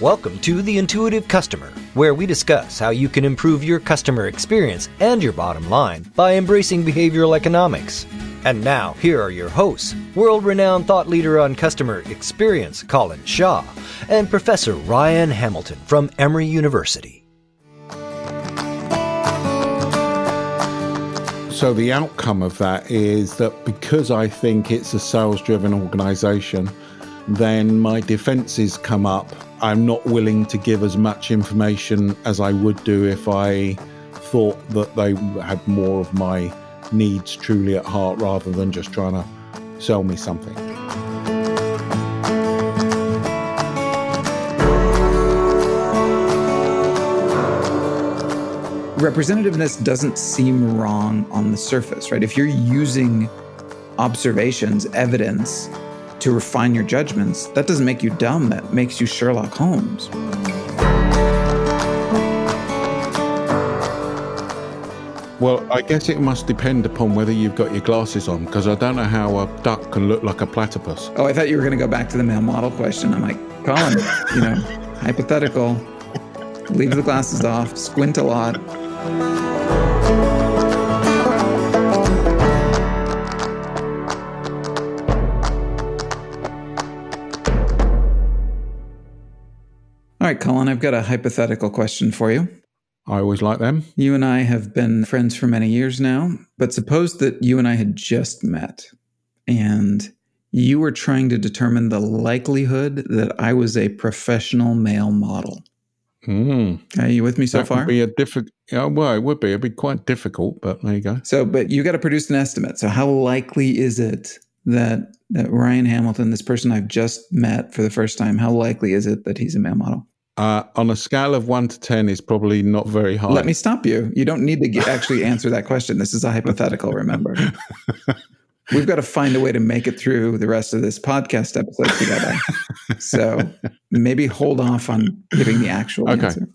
Welcome to The Intuitive Customer, where we discuss how you can improve your customer experience and your bottom line by embracing behavioral economics. And now, here are your hosts world renowned thought leader on customer experience, Colin Shaw, and Professor Ryan Hamilton from Emory University. So, the outcome of that is that because I think it's a sales driven organization, then my defenses come up. I'm not willing to give as much information as I would do if I thought that they had more of my needs truly at heart rather than just trying to sell me something. Representativeness doesn't seem wrong on the surface, right? If you're using observations, evidence to refine your judgments, that doesn't make you dumb, that makes you Sherlock Holmes. Well, I guess it must depend upon whether you've got your glasses on, because I don't know how a duck can look like a platypus. Oh, I thought you were going to go back to the male model question. I'm like, Colin, you know, hypothetical, leave the glasses off, squint a lot. Right, Colin, I've got a hypothetical question for you. I always like them. You and I have been friends for many years now, but suppose that you and I had just met and you were trying to determine the likelihood that I was a professional male model. Mm. Are you with me so that far? Would be a difficult. Yeah, well, it would be. It'd be quite difficult, but there you go. So, but you got to produce an estimate. So, how likely is it that that Ryan Hamilton, this person I've just met for the first time, how likely is it that he's a male model? Uh, on a scale of one to ten, is probably not very high. Let me stop you. You don't need to get, actually answer that question. This is a hypothetical. Remember, we've got to find a way to make it through the rest of this podcast episode together. so maybe hold off on giving the actual Okay. answer.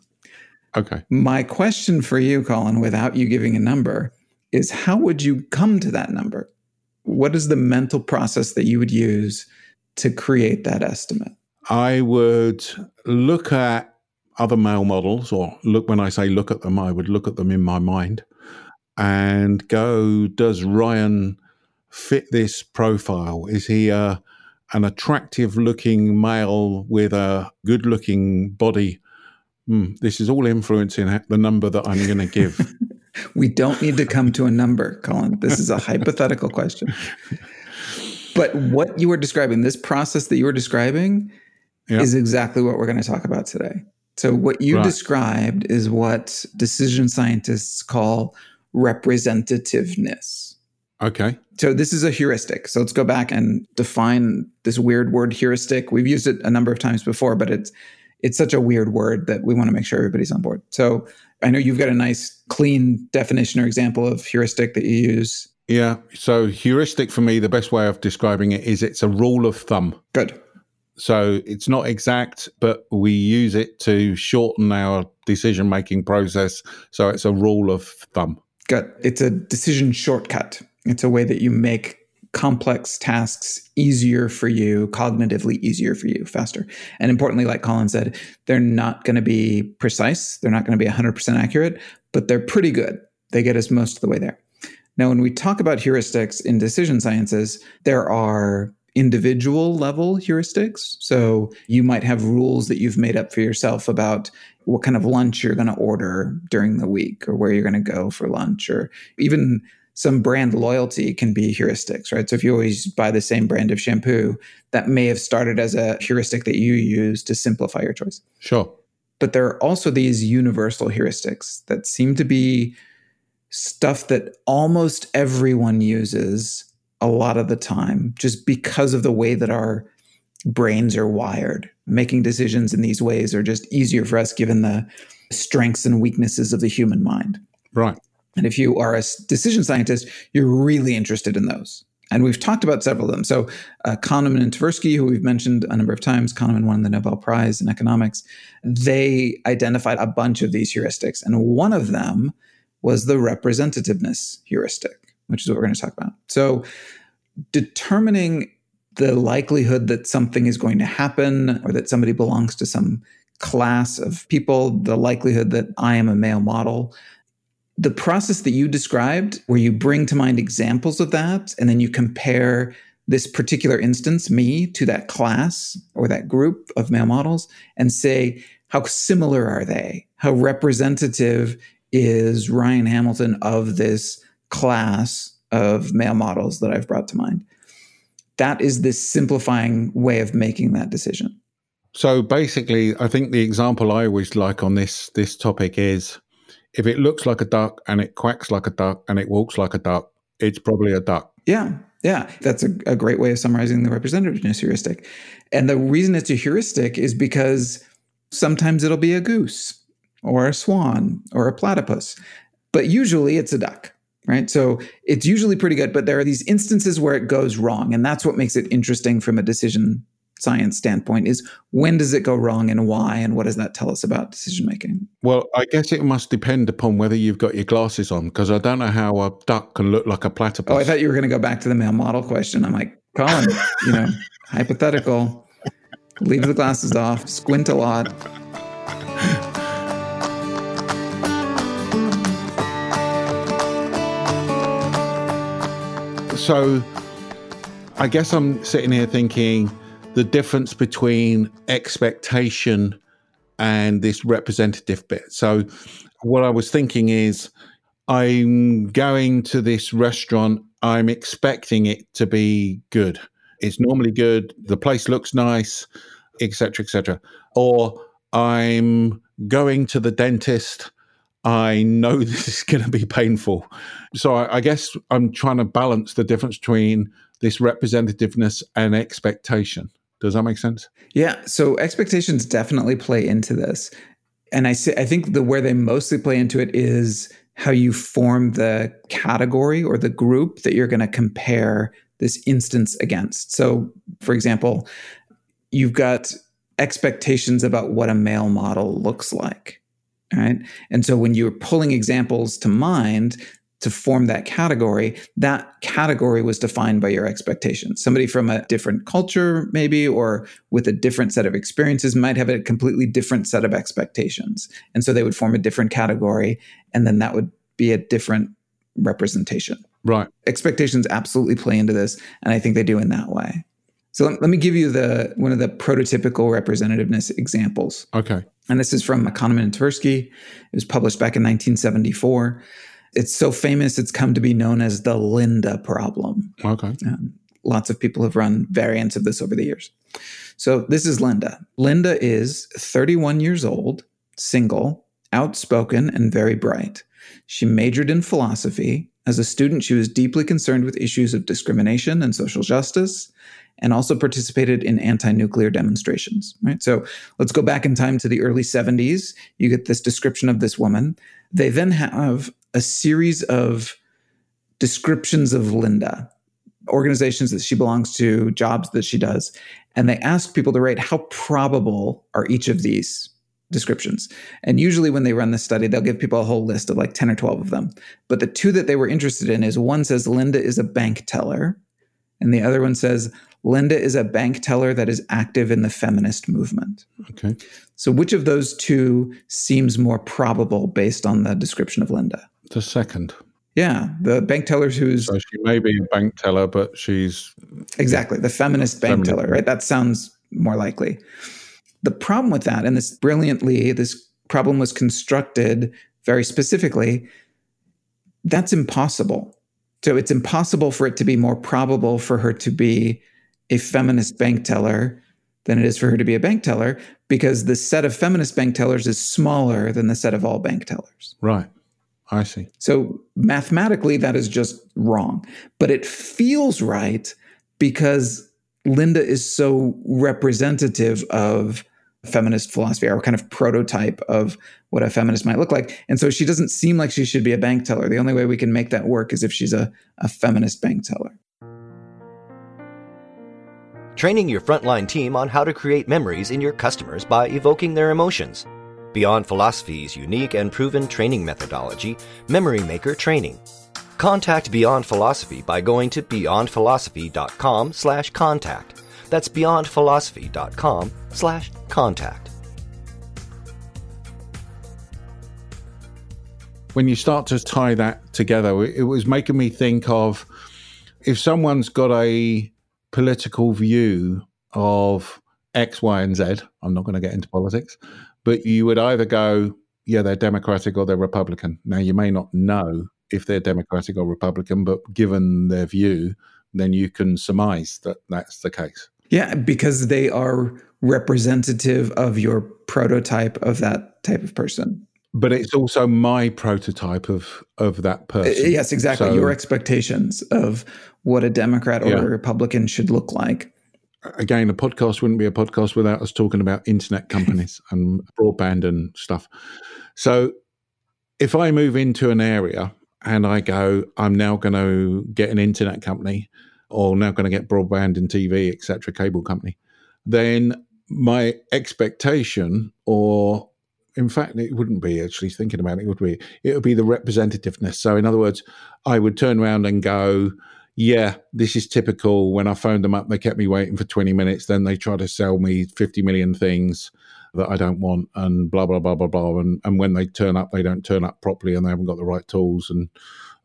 Okay. My question for you, Colin, without you giving a number, is how would you come to that number? What is the mental process that you would use to create that estimate? I would look at other male models, or look when I say look at them, I would look at them in my mind and go, does Ryan fit this profile? Is he a, an attractive looking male with a good looking body? Hmm, this is all influencing the number that I'm going to give. We don't need to come to a number, Colin. This is a hypothetical question. But what you were describing, this process that you were describing, Is exactly what we're going to talk about today. So, what you Right. described is what decision scientists call representativeness. okay. So, this is a heuristic. So, let's go back and define this weird word heuristic. We've used it a number of times before, but it's it's such a weird word that we want to make sure everybody's on board. So, I know you've got a nice, clean definition or example of heuristic that you use. Yeah. So, heuristic for me, the best way of describing it is it's a rule of thumb. Good. So it's not exact, but we use it to shorten our decision making process. So it's a rule of thumb. Good. It's a decision shortcut. It's a way that you make complex tasks easier for you, cognitively easier for you, faster. And importantly, like Colin said, they're not going to be precise. They're not going to be 100% accurate, but they're pretty good. They get us most of the way there. Now, when we talk about heuristics in decision sciences, there are individual level heuristics. So you might have rules that you've made up for yourself about what kind of lunch you're going to order during the week or where you're going to go for lunch or even some brand loyalty can be heuristics, right? So if you always buy the same brand of shampoo, that may have started as a heuristic that you use to simplify your choice. Sure. But there are also these universal heuristics that seem to be stuff that almost everyone uses a lot of the time just because of the way that our brains are wired. Making decisions in these ways are just easier for us given the strengths and weaknesses of the human mind. Right. And if you are a decision scientist, you're really interested in those. And we've talked about several of them. So uh, Kahneman and Tversky, who we've mentioned a number of times, Kahneman won the Nobel Prize in economics. They identified a bunch of these heuristics, and one of them was the representativeness heuristic, which is what we're going to talk about. So determining the likelihood that something is going to happen or that somebody belongs to some class of people, the likelihood that I am a male model. The process that you described, where you bring to mind examples of that, and then you compare this particular instance, me, to that class or that group of male models, and say, how similar are they? How representative is Ryan Hamilton of this class of male models that I've brought to mind? That is this simplifying way of making that decision. So basically, I think the example I always like on this this topic is if it looks like a duck and it quacks like a duck and it walks like a duck, it's probably a duck. Yeah, yeah, that's a, a great way of summarizing the representativeness heuristic. And the reason it's a heuristic is because sometimes it'll be a goose or a swan or a platypus, but usually it's a duck right? So it's usually pretty good, but there are these instances where it goes wrong. And that's what makes it interesting from a decision science standpoint is when does it go wrong and why and what does that tell us about decision making well i guess it must depend upon whether you've got your glasses on because i don't know how a duck can look like a platypus oh i thought you were going to go back to the male model question i'm like colin you know hypothetical leave the glasses off squint a lot so I guess I'm sitting here thinking the difference between expectation and this representative bit. So, what I was thinking is, I'm going to this restaurant, I'm expecting it to be good. It's normally good, the place looks nice, etc., etc. Or I'm going to the dentist, I know this is going to be painful. So I, I, guess I'm trying to balance the difference between this representativeness and expectation. Does that make sense? Yeah. So expectations definitely play into this. And I I think the where they mostly play into it is how you form the category or the group that you're going to compare this instance against. So for example, you've got expectations about what a male model looks like right? And so when you're pulling examples to mind to form that category, that category was defined by your expectations. Somebody from a different culture, maybe, or with a different set of experiences might have a completely different set of expectations. And so they would form a different category, and then that would be a different representation. Right. Expectations absolutely play into this, and I think they do in that way. So let, let me give you the one of the prototypical representativeness examples. Okay. And this is from Kahneman and Tversky. It was published back in 1974. It's so famous, it's come to be known as the Linda problem. Okay. Um, lots of people have run variants of this over the years. So this is Linda. Linda is 31 years old, single, outspoken, and very bright. She majored in philosophy. As a student, she was deeply concerned with issues of discrimination and social justice and also participated in anti-nuclear demonstrations right so let's go back in time to the early 70s you get this description of this woman they then have a series of descriptions of linda organizations that she belongs to jobs that she does and they ask people to rate how probable are each of these descriptions. And usually when they run this study, they'll give people a whole list of like 10 or 12 of them. But the two that they were interested in is one says Linda is a bank teller, and the other one says Linda is a bank teller that is active in the feminist movement. Okay. So, which of those two seems more probable based on the description of Linda? The second. Yeah, the bank teller who's. So she may be a bank teller, but she's. Exactly, the feminist bank feminist. teller, right? That sounds more likely. The problem with that, and this brilliantly, this problem was constructed very specifically, that's impossible. So it's impossible for it to be more probable for her to be a feminist bank teller than it is for her to be a bank teller because the set of feminist bank tellers is smaller than the set of all bank tellers. Right. I see. So mathematically, that is just wrong. But it feels right because Linda is so representative of feminist philosophy or kind of prototype of what a feminist might look like. And so she doesn't seem like she should be a bank teller. The only way we can make that work is if she's a, a feminist bank teller training your frontline team on how to create memories in your customers by evoking their emotions. Beyond Philosophy's unique and proven training methodology, Memory Maker Training. Contact Beyond Philosophy by going to beyondphilosophy.com slash contact. That's beyondphilosophy.com slash contact. When you start to tie that together, it was making me think of if someone's got a political view of X, Y, and Z, I'm not going to get into politics, but you would either go, yeah, they're Democratic or they're Republican. Now, you may not know if they're Democratic or Republican, but given their view, then you can surmise that that's the case. Yeah, because they are representative of your prototype of that type of person. But it's also my prototype of of that uh, person. Yes, exactly. So, your expectations of what a Democrat or yeah. a Republican should look like. Again, a podcast wouldn't be a podcast without us talking about internet companies and broadband and stuff. So if I move into an area and I go, I'm now going to get an internet company or now going to get broadband and TV, etc., cable company, then my expectation, or in fact, it wouldn't be actually thinking about it, would be it would be the representativeness. So, in other words, I would turn around and go, yeah, this is typical. When I phoned them up, they kept me waiting for 20 minutes. Then they try to sell me 50 million things that I don't want and blah, blah, blah, blah, blah. And, and when they turn up, they don't turn up properly and they haven't got the right tools and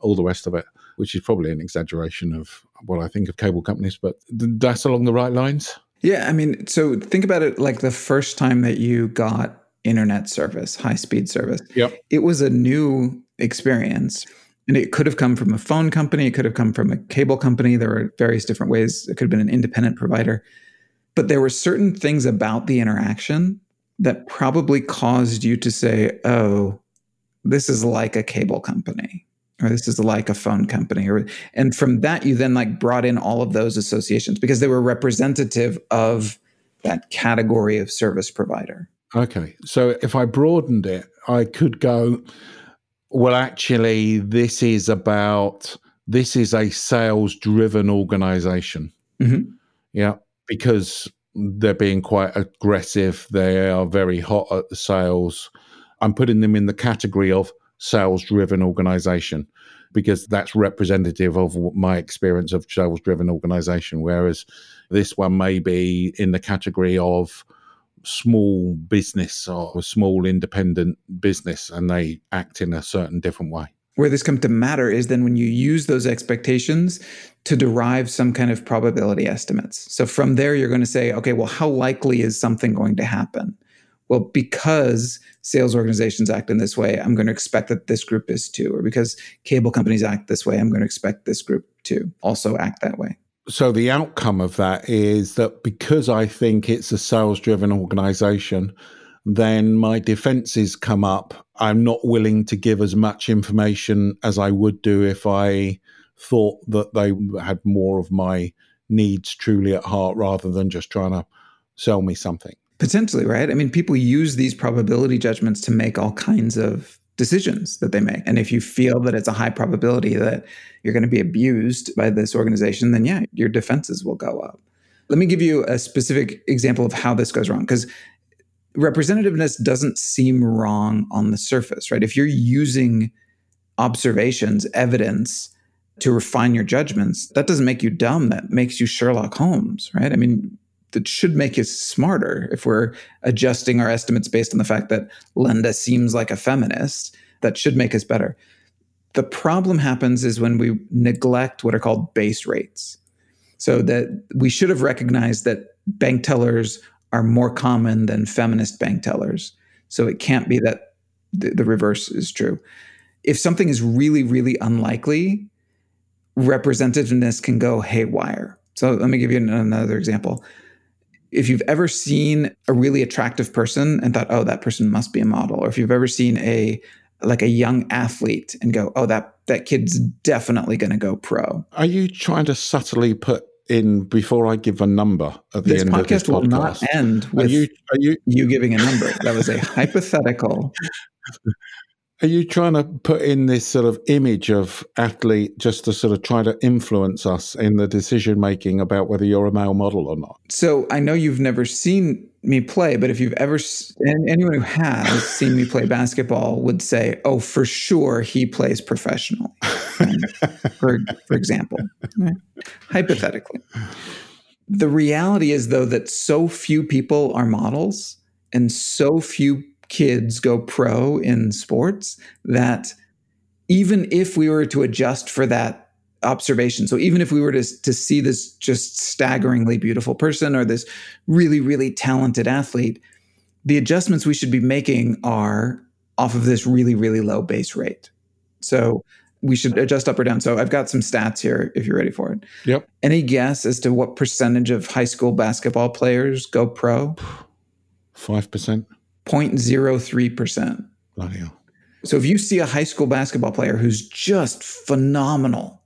all the rest of it, which is probably an exaggeration of what I think of cable companies, but that's along the right lines. Yeah. I mean, so think about it like the first time that you got internet service, high speed service. Yep. It was a new experience. And it could have come from a phone company, it could have come from a cable company. There were various different ways. It could have been an independent provider. But there were certain things about the interaction that probably caused you to say, oh, this is like a cable company or this is like a phone company or and from that you then like brought in all of those associations because they were representative of that category of service provider okay so if i broadened it i could go well actually this is about this is a sales driven organization mm-hmm. yeah because they're being quite aggressive. They are very hot at the sales. I'm putting them in the category of sales driven organization because that's representative of my experience of sales driven organization. Whereas this one may be in the category of small business or small independent business and they act in a certain different way where this comes to matter is then when you use those expectations to derive some kind of probability estimates. So from there, you're going to say, okay, well, how likely is something going to happen? Well, because sales organizations act in this way, I'm going to expect that this group is too. Or because cable companies act this way, I'm going to expect this group to also act that way. So the outcome of that is that because I think it's a sales driven organization, then my defenses come up. I'm not willing to give as much information as I would do if I thought that they had more of my needs truly at heart rather than just trying to sell me something. Potentially, right? I mean, people use these probability judgments to make all kinds of decisions that they make. And if you feel that it's a high probability that you're going to be abused by this organization, then yeah, your defenses will go up. Let me give you a specific example of how this goes wrong because representativeness doesn't seem wrong on the surface, right? If you're using observations, evidence to refine your judgments, that doesn't make you dumb. That makes you Sherlock Holmes, right? I mean, that should make us smarter if we're adjusting our estimates based on the fact that Linda seems like a feminist. That should make us better. The problem happens is when we neglect what are called base rates. So that we should have recognized that bank tellers are more common than feminist bank tellers. So it can't be that the, the reverse is true. If something is really, really unlikely, representativeness can go haywire. So let me give you another example. If you've ever seen a really attractive person and thought, oh, that person must be a model, or if you've ever seen a like a young athlete and go, oh, that that kid's definitely going to go pro. Are you trying to subtly put in before I give a number at the this end podcast of this podcast. will not end with are you, are you, you giving a number. That was a hypothetical. Are you trying to put in this sort of image of athlete just to sort of try to influence us in the decision making about whether you're a male model or not? So I know you've never seen me play, but if you've ever, and anyone who has seen me play basketball would say, oh, for sure he plays professionally, for, for example, right? hypothetically. The reality is, though, that so few people are models and so few kids go pro in sports that even if we were to adjust for that observation, so even if we were to, to see this just staggeringly beautiful person or this really, really talented athlete, the adjustments we should be making are off of this really, really low base rate. So we should adjust up or down. So I've got some stats here if you're ready for it. Yep. Any guess as to what percentage of high school basketball players go pro? 5%. 0.03%. Bloody hell. So if you see a high school basketball player who's just phenomenal,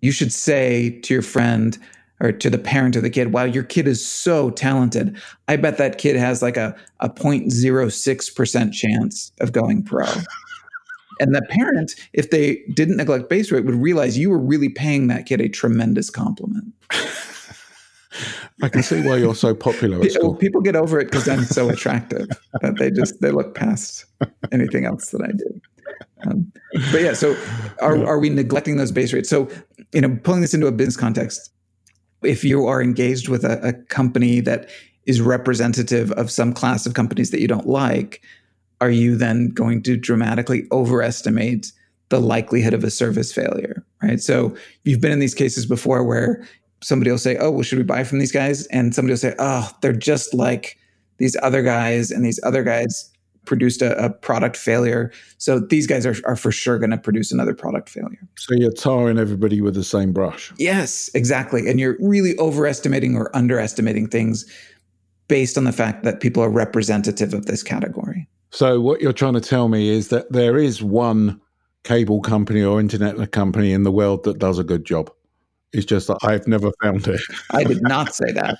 you should say to your friend or to the parent of the kid, wow, your kid is so talented. I bet that kid has like a, a 0.06% chance of going pro. and the parent, if they didn't neglect base rate, would realize you were really paying that kid a tremendous compliment. I can see why you're so popular at school. People get over it because I'm so attractive that they just they look past anything else that I do. Um, but yeah, so are are we neglecting those base rates? So you know, pulling this into a business context, if you are engaged with a, a company that is representative of some class of companies that you don't like, are you then going to dramatically overestimate the likelihood of a service failure? Right. So you've been in these cases before where somebody will say, "Oh, well, should we buy from these guys?" And somebody will say, "Oh, they're just like these other guys, and these other guys produced a, a product failure, so these guys are, are for sure going to produce another product failure." So you're tarring everybody with the same brush. Yes, exactly, and you're really overestimating or underestimating things based on the fact that people are representative of this category. So what you're trying to tell me is that there is one cable company or internet company in the world that does a good job. It's just that I've never found it. I did not say that.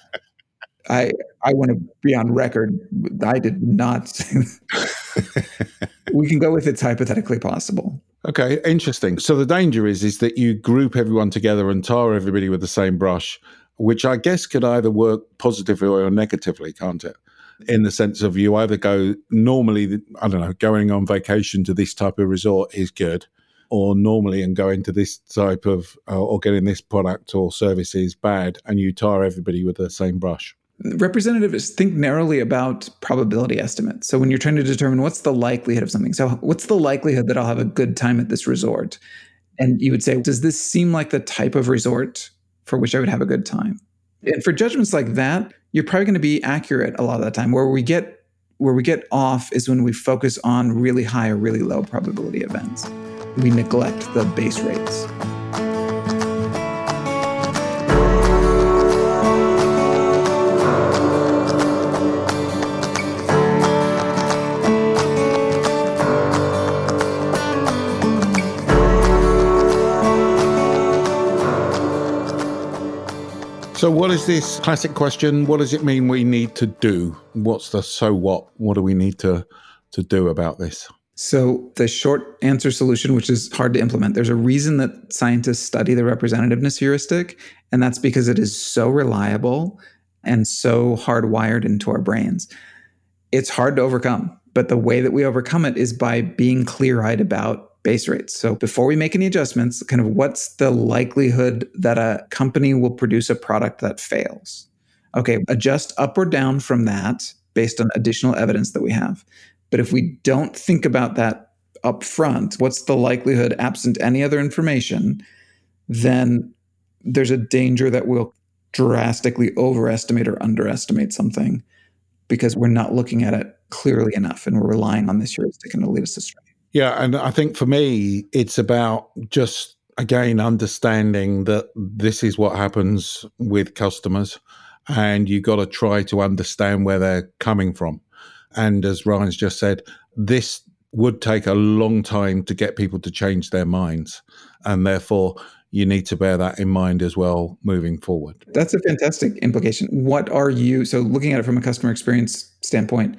I I want to be on record. I did not. we can go with it's hypothetically possible. Okay, interesting. So the danger is is that you group everyone together and tar everybody with the same brush, which I guess could either work positively or negatively, can't it? In the sense of you either go normally, I don't know, going on vacation to this type of resort is good, or normally and going to this type of uh, or getting this product or service is bad and you tar everybody with the same brush? Representatives think narrowly about probability estimates. So when you're trying to determine what's the likelihood of something so what's the likelihood that i'll have a good time at this resort? And you would say does this seem like the type of resort for which i would have a good time? And for judgments like that you're probably going to be accurate a lot of the time. Where we get where we get off is when we focus on really high or really low probability events we neglect the base rates. So, what is this classic question? What does it mean we need to do? What's the so what? What do we need to, to do about this? So, the short answer solution, which is hard to implement, there's a reason that scientists study the representativeness heuristic, and that's because it is so reliable and so hardwired into our brains. It's hard to overcome, but the way that we overcome it is by being clear eyed about base rates. So, before we make any adjustments, kind of what's the likelihood that a company will produce a product that fails? Okay, adjust up or down from that based on additional evidence that we have. But if we don't think about that up front, what's the likelihood, absent any other information, then there's a danger that we'll drastically overestimate or underestimate something because we're not looking at it clearly enough and we're relying on this heuristic and it'll lead us astray. Yeah. And I think for me, it's about just, again, understanding that this is what happens with customers and you've got to try to understand where they're coming from. And as Ryan's just said, this would take a long time to get people to change their minds. And therefore, you need to bear that in mind as well moving forward. That's a fantastic implication. What are you, so looking at it from a customer experience standpoint,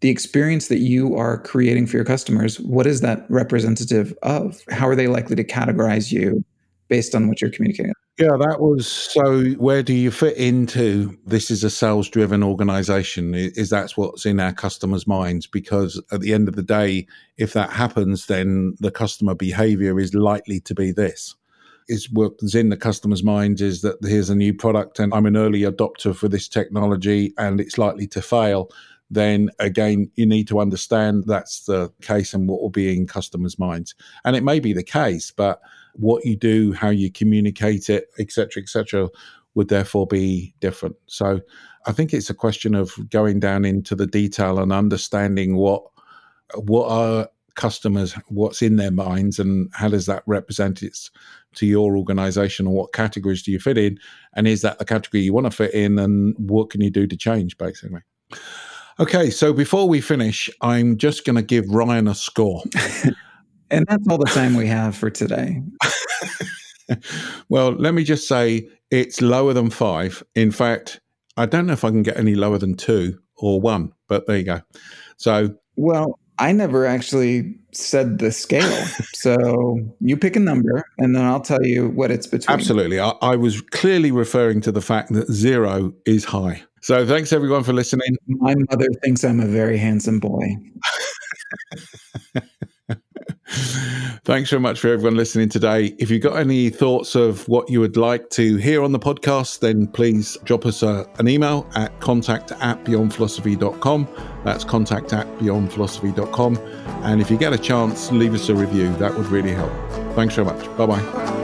the experience that you are creating for your customers, what is that representative of? How are they likely to categorize you based on what you're communicating? Yeah, that was so. Where do you fit into this? Is a sales driven organization? Is that's what's in our customers' minds? Because at the end of the day, if that happens, then the customer behavior is likely to be this. Is what's in the customer's minds is that here's a new product and I'm an early adopter for this technology and it's likely to fail. then again, you need to understand that's the case and what will be in customers' minds. And it may be the case, but what you do, how you communicate it, etc., etc., would therefore be different. So I think it's a question of going down into the detail and understanding what what are customers, what's in their minds, and how does that represent it to your organization, or what categories do you fit in, and is that the category you want to fit in, and what can you do to change, basically. Okay, so before we finish, I'm just going to give Ryan a score. and that's all the time we have for today. well, let me just say it's lower than five. In fact, I don't know if I can get any lower than two or one, but there you go. So, well, I never actually said the scale. so you pick a number and then I'll tell you what it's between. Absolutely. I, I, was clearly referring to the fact that zero is high. So thanks everyone for listening. My mother thinks I'm a very handsome boy. Thanks so much for everyone listening today. If you've got any thoughts of what you would like to hear on the podcast, then please drop us a, an email at contact at beyondphilosophy.com. That's contact at beyondphilosophy.com. And if you get a chance, leave us a review. That would really help. Thanks so much. Bye bye.